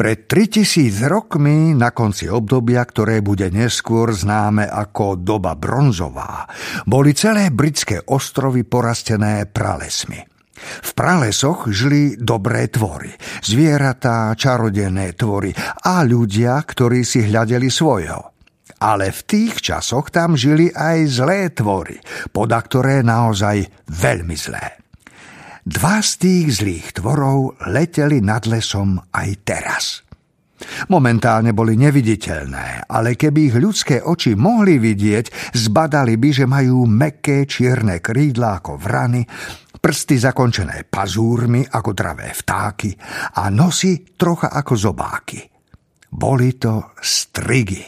Pred 3000 rokmi, na konci obdobia, ktoré bude neskôr známe ako doba bronzová, boli celé britské ostrovy porastené pralesmi. V pralesoch žili dobré tvory, zvieratá, čarodené tvory a ľudia, ktorí si hľadeli svojho. Ale v tých časoch tam žili aj zlé tvory, poda ktoré naozaj veľmi zlé. Dva z tých zlých tvorov leteli nad lesom aj teraz. Momentálne boli neviditeľné, ale keby ich ľudské oči mohli vidieť, zbadali by, že majú meké čierne krídla ako vrany, prsty zakončené pazúrmi ako dravé vtáky a nosy trocha ako zobáky. Boli to strigy.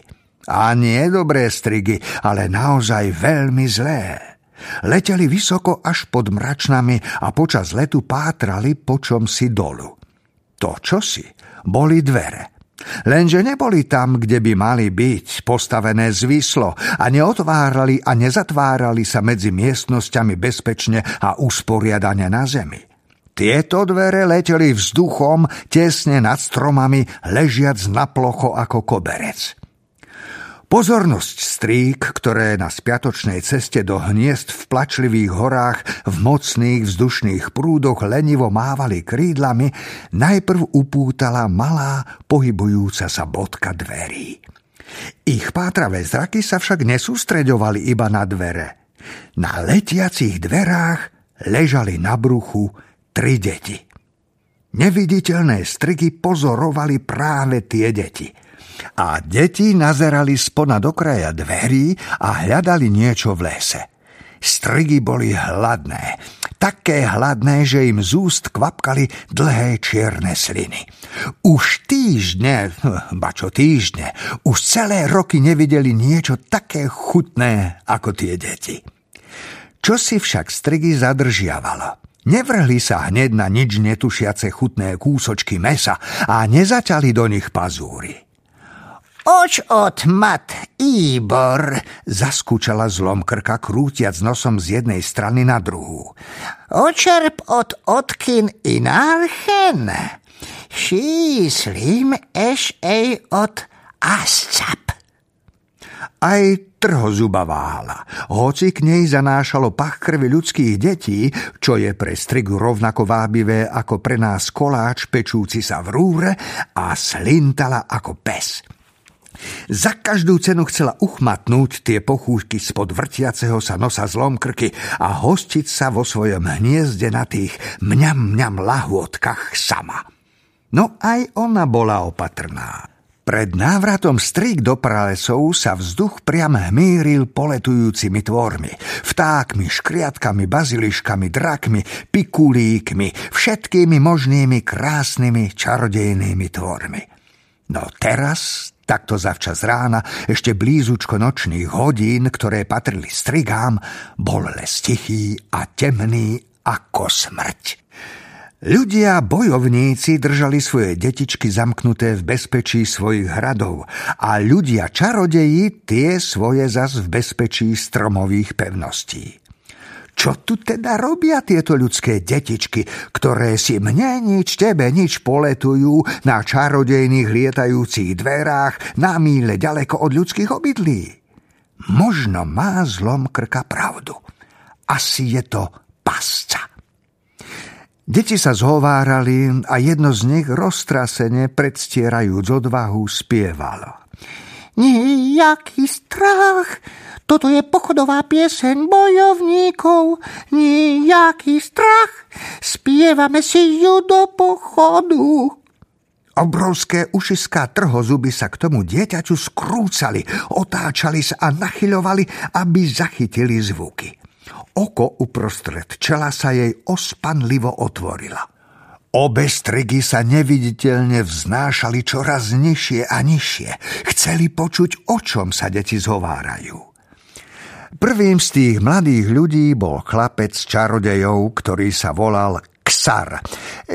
A nie dobré strigy, ale naozaj veľmi zlé. Leteli vysoko až pod mračnami a počas letu pátrali po čom si dolu. To čosi boli dvere. Lenže neboli tam, kde by mali byť, postavené zvislo a neotvárali a nezatvárali sa medzi miestnosťami bezpečne a usporiadane na zemi. Tieto dvere leteli vzduchom tesne nad stromami, ležiac na plocho ako koberec. Pozornosť strík, ktoré na spiatočnej ceste do hniezd v plačlivých horách v mocných vzdušných prúdoch lenivo mávali krídlami, najprv upútala malá pohybujúca sa bodka dverí. Ich pátravé zraky sa však nesústreďovali iba na dvere. Na letiacich dverách ležali na bruchu tri deti. Neviditeľné striky pozorovali práve tie deti – a deti nazerali spona do kraja dverí a hľadali niečo v lese. Strigy boli hladné, také hladné, že im z úst kvapkali dlhé čierne sliny. Už týždne, ba čo týždne, už celé roky nevideli niečo také chutné ako tie deti. Čo si však strigy zadržiavalo? Nevrhli sa hneď na nič netušiace chutné kúsočky mesa a nezaťali do nich pazúry. Oč od mat, Íbor, zaskúčala zlom krka, krútiac nosom z jednej strany na druhú. Očerp od odkin inarchen, šíslim eš ej od ascap. Aj trhozuba váhala, hoci k nej zanášalo pach krvi ľudských detí, čo je pre strigu rovnako vábivé ako pre nás koláč pečúci sa v rúre a slintala ako pes. Za každú cenu chcela uchmatnúť tie pochúšky spod vrtiaceho sa nosa zlom krky a hostiť sa vo svojom hniezde na tých mňam mňam lahôdkach sama. No aj ona bola opatrná. Pred návratom strik do pralesov sa vzduch priam hmíril poletujúcimi tvormi, vtákmi, škriatkami, baziliškami, drakmi, pikulíkmi, všetkými možnými krásnymi čarodejnými tvormi. No teraz Takto zavčas rána, ešte blízučko nočných hodín, ktoré patrili strigám, bol les tichý a temný ako smrť. Ľudia, bojovníci, držali svoje detičky zamknuté v bezpečí svojich hradov a ľudia, čarodeji, tie svoje zas v bezpečí stromových pevností. Čo tu teda robia tieto ľudské detičky, ktoré si mne nič, tebe nič poletujú na čarodejných lietajúcich dverách na míle ďaleko od ľudských obydlí? Možno má zlom krka pravdu. Asi je to pasca. Deti sa zhovárali a jedno z nich roztrasene predstierajúc odvahu spievalo. Nejaký strach, toto je pochodová pieseň bojovníkov, nejaký strach, spievame si ju do pochodu. Obrovské ušiská trhozuby sa k tomu dieťaťu skrúcali, otáčali sa a nachyľovali, aby zachytili zvuky. Oko uprostred čela sa jej ospanlivo otvorila. Obe strigy sa neviditeľne vznášali čoraz nižšie a nižšie. Chceli počuť, o čom sa deti zhovárajú. Prvým z tých mladých ľudí bol chlapec čarodejov, ktorý sa volal Ksar.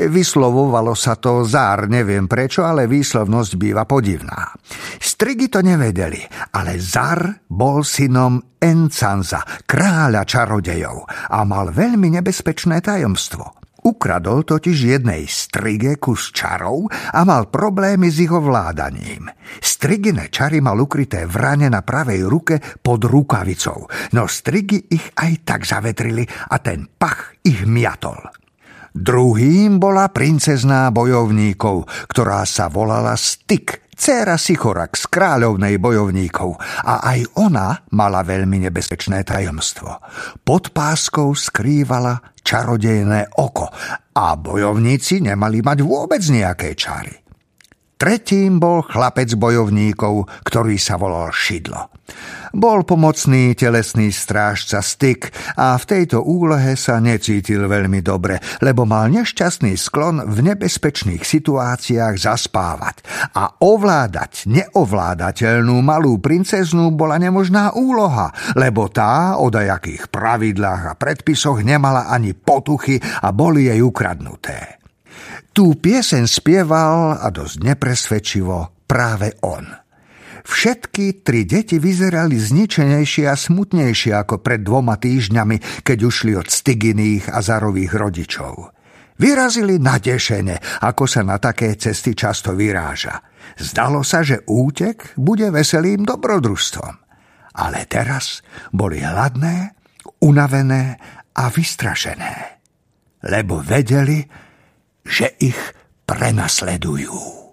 Vyslovovalo sa to zár, neviem prečo, ale výslovnosť býva podivná. Strigy to nevedeli, ale Zar bol synom Encanza, kráľa čarodejov a mal veľmi nebezpečné tajomstvo – Ukradol totiž jednej strige kus čarov a mal problémy s ich ovládaním. Strigine čary mal ukryté v rane na pravej ruke pod rukavicou, no strigy ich aj tak zavetrili a ten pach ich miatol. Druhým bola princezná bojovníkov, ktorá sa volala Styk, Céra Sichorak z kráľovnej bojovníkov a aj ona mala veľmi nebezpečné tajomstvo. Pod páskou skrývala čarodejné oko a bojovníci nemali mať vôbec nejaké čary. Tretím bol chlapec bojovníkov, ktorý sa volal Šidlo. Bol pomocný telesný strážca styk a v tejto úlohe sa necítil veľmi dobre, lebo mal nešťastný sklon v nebezpečných situáciách zaspávať a ovládať neovládateľnú malú princeznú bola nemožná úloha, lebo tá o dajakých pravidlách a predpisoch nemala ani potuchy a boli jej ukradnuté. Tú piesen spieval a dosť nepresvedčivo práve on. Všetky tri deti vyzerali zničenejšie a smutnejšie ako pred dvoma týždňami, keď ušli od styginých a zarových rodičov. Vyrazili nadešene, ako sa na také cesty často vyráža. Zdalo sa, že útek bude veselým dobrodružstvom. Ale teraz boli hladné, unavené a vystrašené. Lebo vedeli, že ich prenasledujú.